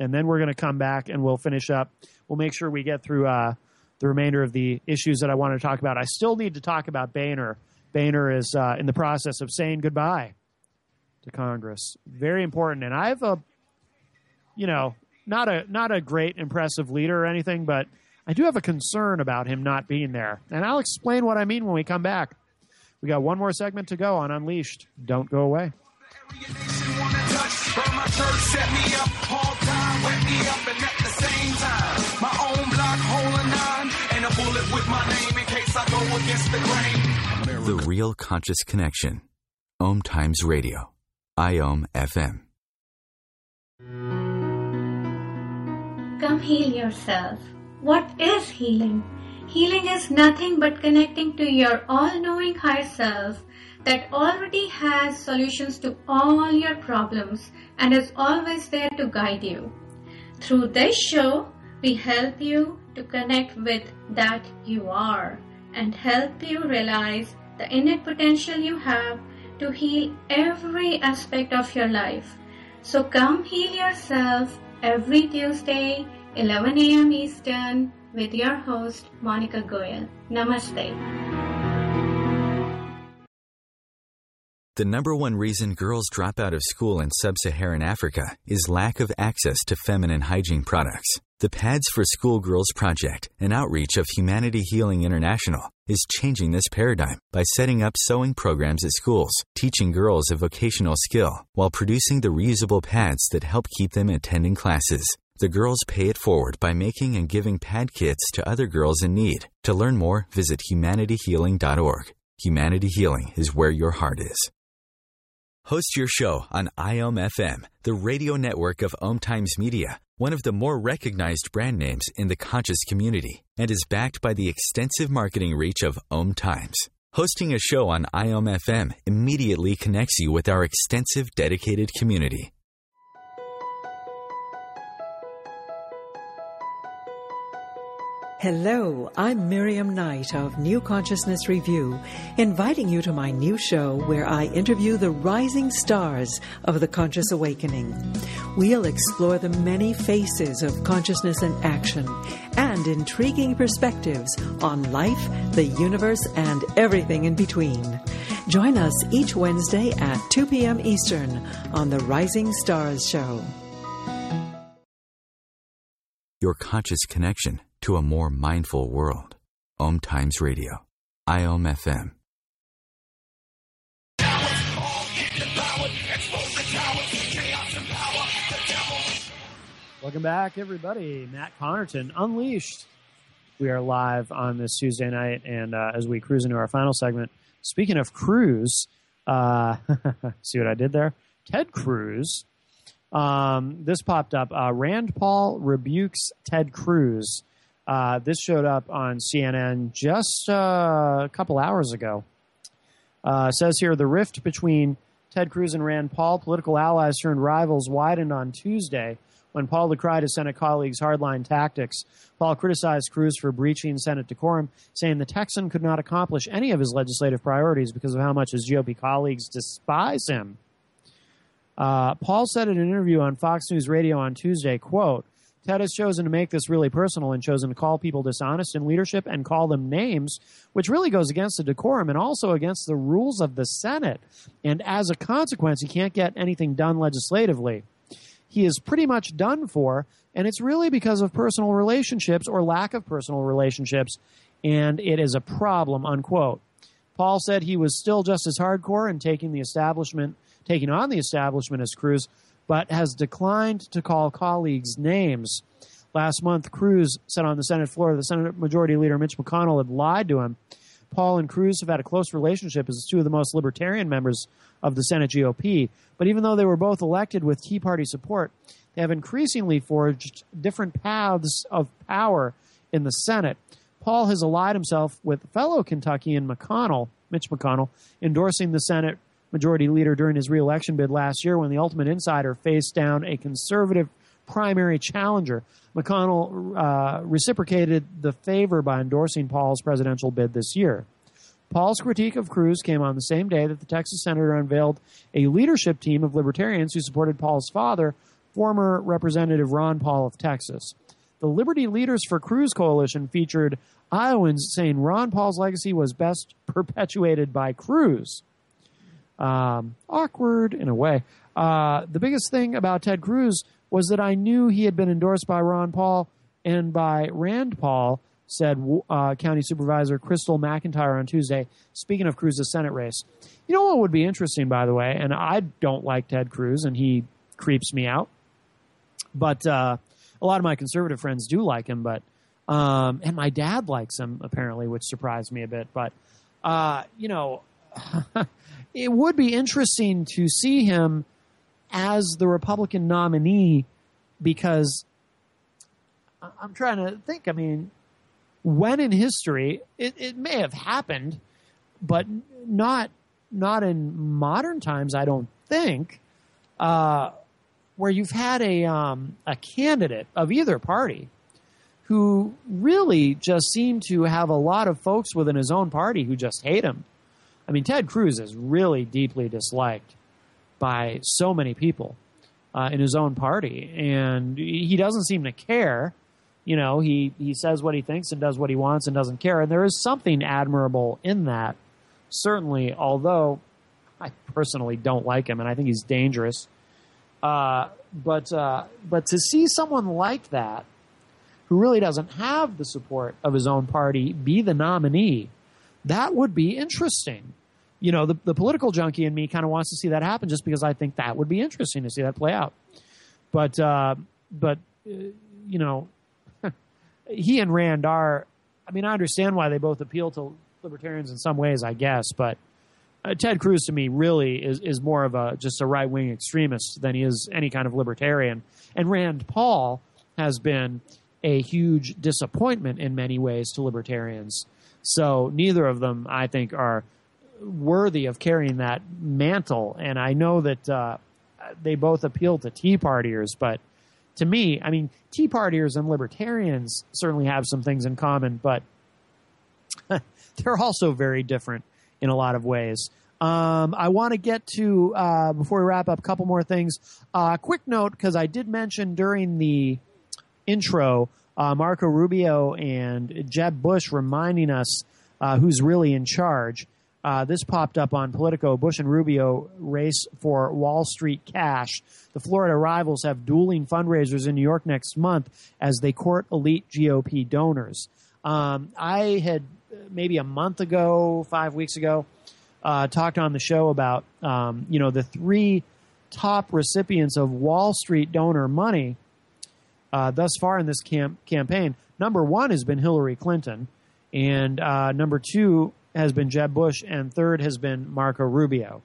and then we're going to come back and we'll finish up. We'll make sure we get through uh, the remainder of the issues that I want to talk about. I still need to talk about Boehner. Boehner is uh, in the process of saying goodbye to Congress. Very important. And I have a, you know, not a not a great impressive leader or anything, but I do have a concern about him not being there. And I'll explain what I mean when we come back. We got one more segment to go on Unleashed. Don't go away. The, the Real Conscious Connection. Om Times Radio. IOM FM. come heal yourself. What is healing? Healing is nothing but connecting to your all knowing higher self that already has solutions to all your problems and is always there to guide you. Through this show, we help you to connect with that you are and help you realize the innate potential you have to heal every aspect of your life. So come heal yourself every Tuesday, 11 a.m. Eastern, with your host, Monica Goyal. Namaste. The number one reason girls drop out of school in sub Saharan Africa is lack of access to feminine hygiene products. The Pads for Schoolgirls Project, an outreach of Humanity Healing International, is changing this paradigm by setting up sewing programs at schools, teaching girls a vocational skill, while producing the reusable pads that help keep them attending classes. The girls pay it forward by making and giving pad kits to other girls in need. To learn more, visit humanityhealing.org. Humanity Healing is where your heart is. Host your show on iOmFM, the radio network of Om Times Media, one of the more recognized brand names in the conscious community, and is backed by the extensive marketing reach of Om Times. Hosting a show on iOmFM immediately connects you with our extensive dedicated community. Hello, I'm Miriam Knight of New Consciousness Review, inviting you to my new show where I interview the rising stars of the conscious awakening. We'll explore the many faces of consciousness and action and intriguing perspectives on life, the universe, and everything in between. Join us each Wednesday at 2 p.m. Eastern on the Rising Stars Show. Your conscious connection to a more mindful world. Om Times Radio. IOM FM. Welcome back, everybody. Matt Connerton, Unleashed. We are live on this Tuesday night, and uh, as we cruise into our final segment, speaking of cruise, uh, see what I did there? Ted Cruz. Um, this popped up. Uh, Rand Paul rebukes Ted Cruz. Uh, this showed up on CNN just uh, a couple hours ago. Uh, says here the rift between Ted Cruz and Rand Paul, political allies turned rivals, widened on Tuesday when Paul decried his Senate colleagues' hardline tactics. Paul criticized Cruz for breaching Senate decorum, saying the Texan could not accomplish any of his legislative priorities because of how much his GOP colleagues despise him. Uh, Paul said in an interview on Fox News Radio on Tuesday, quote, Ted has chosen to make this really personal and chosen to call people dishonest in leadership and call them names, which really goes against the decorum and also against the rules of the Senate. And as a consequence, he can't get anything done legislatively. He is pretty much done for, and it's really because of personal relationships or lack of personal relationships, and it is a problem, unquote. Paul said he was still just as hardcore in taking the establishment, taking on the establishment as Cruz, but has declined to call colleagues names. Last month, Cruz said on the Senate floor the Senate Majority Leader Mitch McConnell had lied to him. Paul and Cruz have had a close relationship as two of the most libertarian members of the Senate GOP. But even though they were both elected with Tea Party support, they have increasingly forged different paths of power in the Senate. Paul has allied himself with fellow Kentuckian McConnell, Mitch McConnell, endorsing the Senate majority leader during his reelection bid last year when the Ultimate Insider faced down a conservative primary challenger. McConnell uh, reciprocated the favor by endorsing Paul's presidential bid this year. Paul's critique of Cruz came on the same day that the Texas senator unveiled a leadership team of libertarians who supported Paul's father, former Representative Ron Paul of Texas. The Liberty Leaders for Cruz coalition featured Iowans saying Ron Paul's legacy was best perpetuated by Cruz. Um, awkward in a way. Uh, the biggest thing about Ted Cruz was that I knew he had been endorsed by Ron Paul and by Rand Paul, said uh, County Supervisor Crystal McIntyre on Tuesday, speaking of Cruz's Senate race. You know what would be interesting, by the way, and I don't like Ted Cruz, and he creeps me out, but uh, a lot of my conservative friends do like him, but um, and my dad likes him apparently, which surprised me a bit. But uh, you know, it would be interesting to see him as the Republican nominee because I'm trying to think. I mean, when in history it, it may have happened, but not not in modern times. I don't think uh, where you've had a um, a candidate of either party who really just seemed to have a lot of folks within his own party who just hate him. I mean, Ted Cruz is really deeply disliked by so many people uh, in his own party, and he doesn't seem to care. You know, he he says what he thinks and does what he wants and doesn't care, and there is something admirable in that. Certainly, although I personally don't like him, and I think he's dangerous. Uh, but uh, but to see someone like that, who really doesn't have the support of his own party, be the nominee, that would be interesting. You know, the, the political junkie in me kind of wants to see that happen, just because I think that would be interesting to see that play out. But uh, but uh, you know, he and Rand are. I mean, I understand why they both appeal to libertarians in some ways, I guess, but uh, Ted Cruz to me really is is more of a just a right wing extremist than he is any kind of libertarian. And Rand Paul has been a huge disappointment in many ways to libertarians. So neither of them, I think, are worthy of carrying that mantle. And I know that uh, they both appeal to Tea Partiers, but to me, I mean, Tea Partiers and libertarians certainly have some things in common, but they're also very different in a lot of ways. Um, I want to get to uh, before we wrap up a couple more things. Uh, quick note because I did mention during the intro uh, Marco Rubio and Jeb Bush reminding us uh, who's really in charge. Uh, this popped up on Politico. Bush and Rubio race for Wall Street cash. The Florida rivals have dueling fundraisers in New York next month as they court elite GOP donors. Um, I had maybe a month ago, five weeks ago, uh, talked on the show about um, you know the three top recipients of Wall Street donor money uh, thus far in this camp- campaign. Number one has been Hillary Clinton, and uh, number two has been Jeb Bush, and third has been Marco Rubio.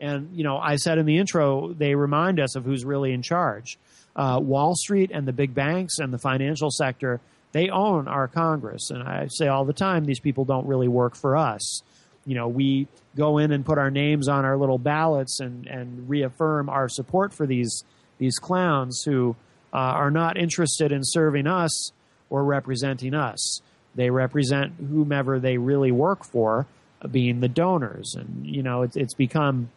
And you know, I said in the intro, they remind us of who's really in charge. Uh, Wall Street and the big banks and the financial sector, they own our Congress. And I say all the time, these people don't really work for us. You know, we go in and put our names on our little ballots and, and reaffirm our support for these these clowns who uh, are not interested in serving us or representing us. They represent whomever they really work for, uh, being the donors. And, you know, it's, it's become,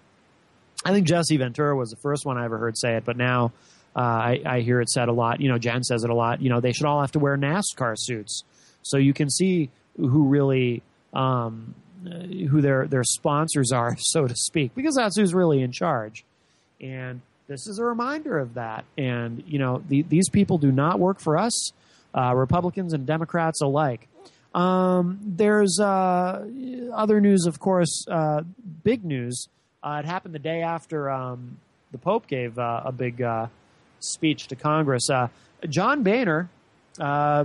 I think Jesse Ventura was the first one I ever heard say it, but now uh, I, I hear it said a lot. You know, Jen says it a lot. You know, they should all have to wear NASCAR suits so you can see who really, um, uh, who their, their sponsors are, so to speak, because that's who's really in charge. And this is a reminder of that. And, you know, the, these people do not work for us, uh, Republicans and Democrats alike. Um, there's uh, other news, of course, uh, big news. Uh, it happened the day after um, the Pope gave uh, a big uh, speech to Congress. John Boehner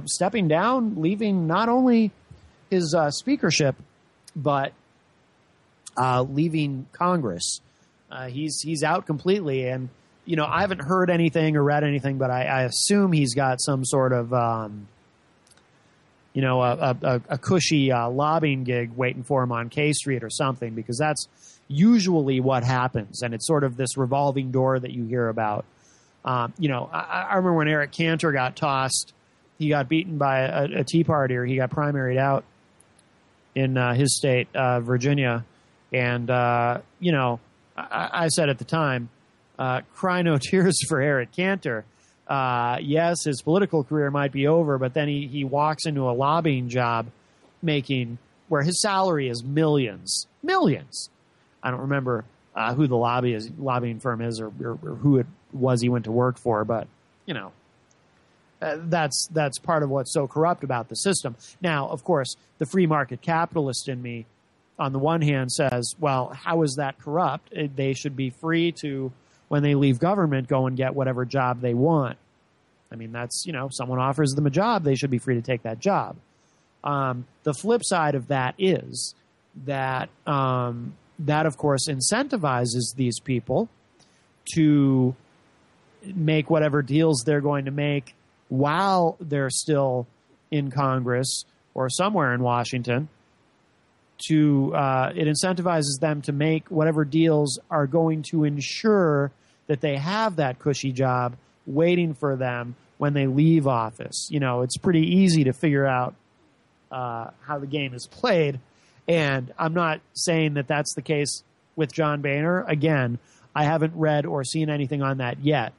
stepping down, leaving not only his speakership, but leaving Congress. Uh, he's he's out completely, and you know I haven't heard anything or read anything, but I, I assume he's got some sort of um, you know a, a, a cushy uh, lobbying gig waiting for him on K Street or something, because that's usually what happens, and it's sort of this revolving door that you hear about. Um, you know, I, I, remember when Eric Cantor got tossed, he got beaten by a, a Tea Party, or he got primaried out in uh, his state, uh, Virginia, and uh, you know I, I said at the time, uh, cry no tears for Eric Cantor. Uh, yes, his political career might be over, but then he, he walks into a lobbying job making where his salary is millions, millions. I don't remember uh, who the lobby is, lobbying firm is or, or, or, who it was he went to work for, but you know, uh, that's that's part of what's so corrupt about the system. Now, of course, the free market capitalist in me on the one hand says, well, how is that corrupt? They should be free to, when they leave government, go and get whatever job they want. I mean, that's, you know, someone offers them a job, they should be free to take that job. Um, the flip side of that is that, um, that of course incentivizes these people to make whatever deals they're going to make while they're still in Congress or somewhere in Washington. To uh, it incentivizes them to make whatever deals are going to ensure that they have that cushy job waiting for them when they leave office. You know, it's pretty easy to figure out uh, how the game is played. And I'm not saying that that's the case with John Boehner. Again, I haven't read or seen anything on that yet.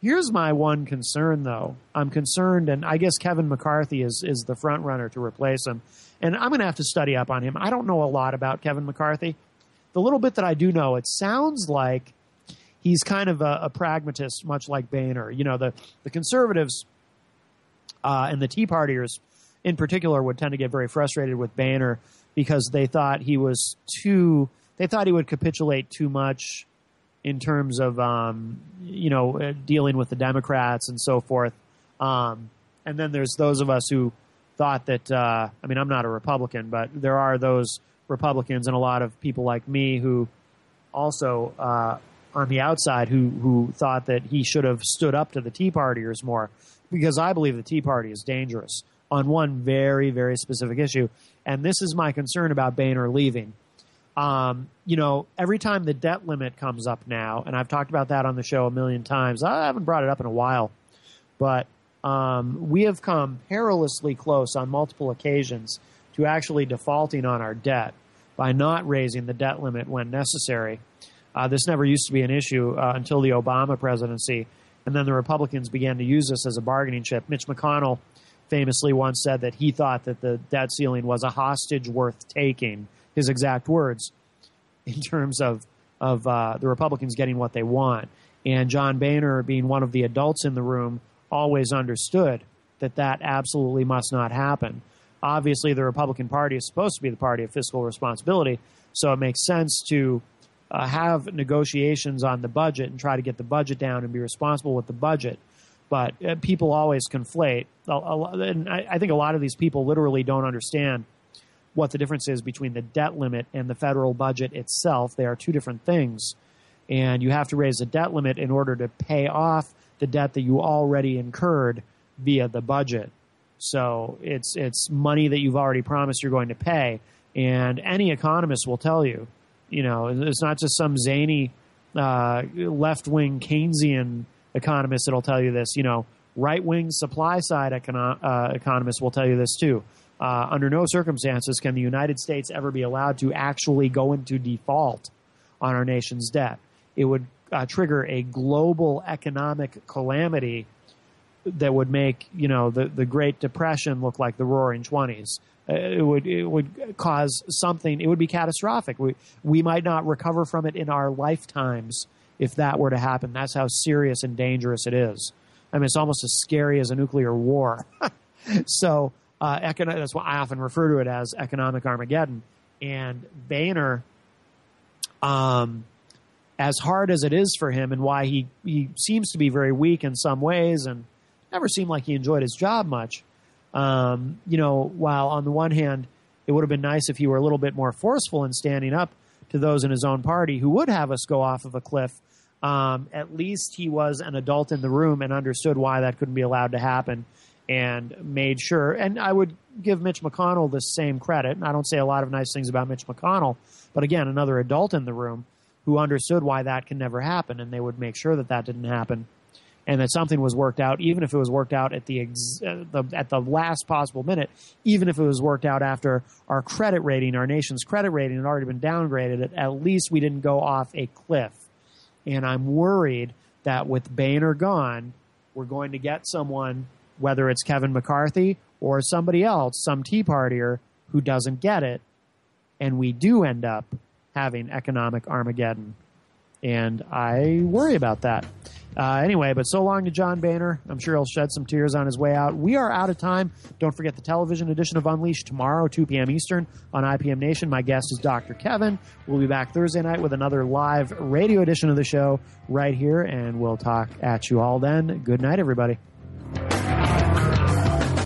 Here's my one concern, though. I'm concerned, and I guess Kevin McCarthy is is the front runner to replace him. And I'm going to have to study up on him. I don't know a lot about Kevin McCarthy. The little bit that I do know, it sounds like he's kind of a, a pragmatist, much like Boehner. You know, the the conservatives uh, and the Tea Partiers, in particular, would tend to get very frustrated with Boehner because they thought he was too. They thought he would capitulate too much in terms of um, you know uh, dealing with the Democrats and so forth. Um, and then there's those of us who thought that. Uh, I mean, I'm not a Republican, but there are those Republicans and a lot of people like me who also uh, on the outside who who thought that he should have stood up to the Tea Partiers more because I believe the Tea Party is dangerous on one very very specific issue, and this is my concern about Boehner leaving. Um, you know, every time the debt limit comes up now, and I've talked about that on the show a million times. I haven't brought it up in a while, but um, we have come perilously close on multiple occasions to actually defaulting on our debt by not raising the debt limit when necessary. Uh, this never used to be an issue uh, until the Obama presidency, and then the Republicans began to use this as a bargaining chip. Mitch McConnell famously once said that he thought that the debt ceiling was a hostage worth taking his exact words in terms of of uh, the Republicans getting what they want. And John Boehner, being one of the adults in the room, always understood that that absolutely must not happen. Obviously, the Republican Party is supposed to be the party of fiscal responsibility, so it makes sense to uh, have negotiations on the budget and try to get the budget down and be responsible with the budget. But uh, people always conflate, and I, I think a lot of these people literally don't understand what the difference is between the debt limit and the federal budget itself. They are two different things. And you have to raise the debt limit in order to pay off the debt that you already incurred via the budget. So it's it's money that you've already promised you're going to pay. And any economist will tell you, you know, it's not just some zany uh, left wing Keynesian economist that'll tell you this. You know, right wing supply side econo- uh, economists will tell you this too. Uh, under no circumstances can the United States ever be allowed to actually go into default on our nation's debt. It would uh, trigger a global economic calamity that would make you know the, the Great Depression look like the Roaring Twenties. Uh, it would it would cause something. It would be catastrophic. We we might not recover from it in our lifetimes if that were to happen. That's how serious and dangerous it is. I mean, it's almost as scary as a nuclear war. so uh, that's what I often refer to it as economic Armageddon. And Boehner, um, as hard as it is for him, and why he he seems to be very weak in some ways, and never seemed like he enjoyed his job much. Um, you know, while on the one hand, it would have been nice if he were a little bit more forceful in standing up to those in his own party who would have us go off of a cliff. Um, at least he was an adult in the room and understood why that couldn't be allowed to happen and made sure. And I would give Mitch McConnell the same credit. And I don't say a lot of nice things about Mitch McConnell, but again, another adult in the room who understood why that can never happen, and they would make sure that that didn't happen, and that something was worked out, even if it was worked out at the, ex- uh, the at the last possible minute, even if it was worked out after our credit rating, our nation's credit rating had already been downgraded. At least we didn't go off a cliff, and I'm worried that with Boehner gone, we're going to get someone whether it's Kevin McCarthy or somebody else, some Tea Partier who doesn't get it, and we do end up having economic Armageddon. And I worry about that. Uh, anyway, but so long to John Boehner. I'm sure he'll shed some tears on his way out. We are out of time. Don't forget the television edition of Unleashed tomorrow, 2 p.m. Eastern on IPM Nation. My guest is Dr. Kevin. We'll be back Thursday night with another live radio edition of the show right here, and we'll talk at you all then. Good night, everybody.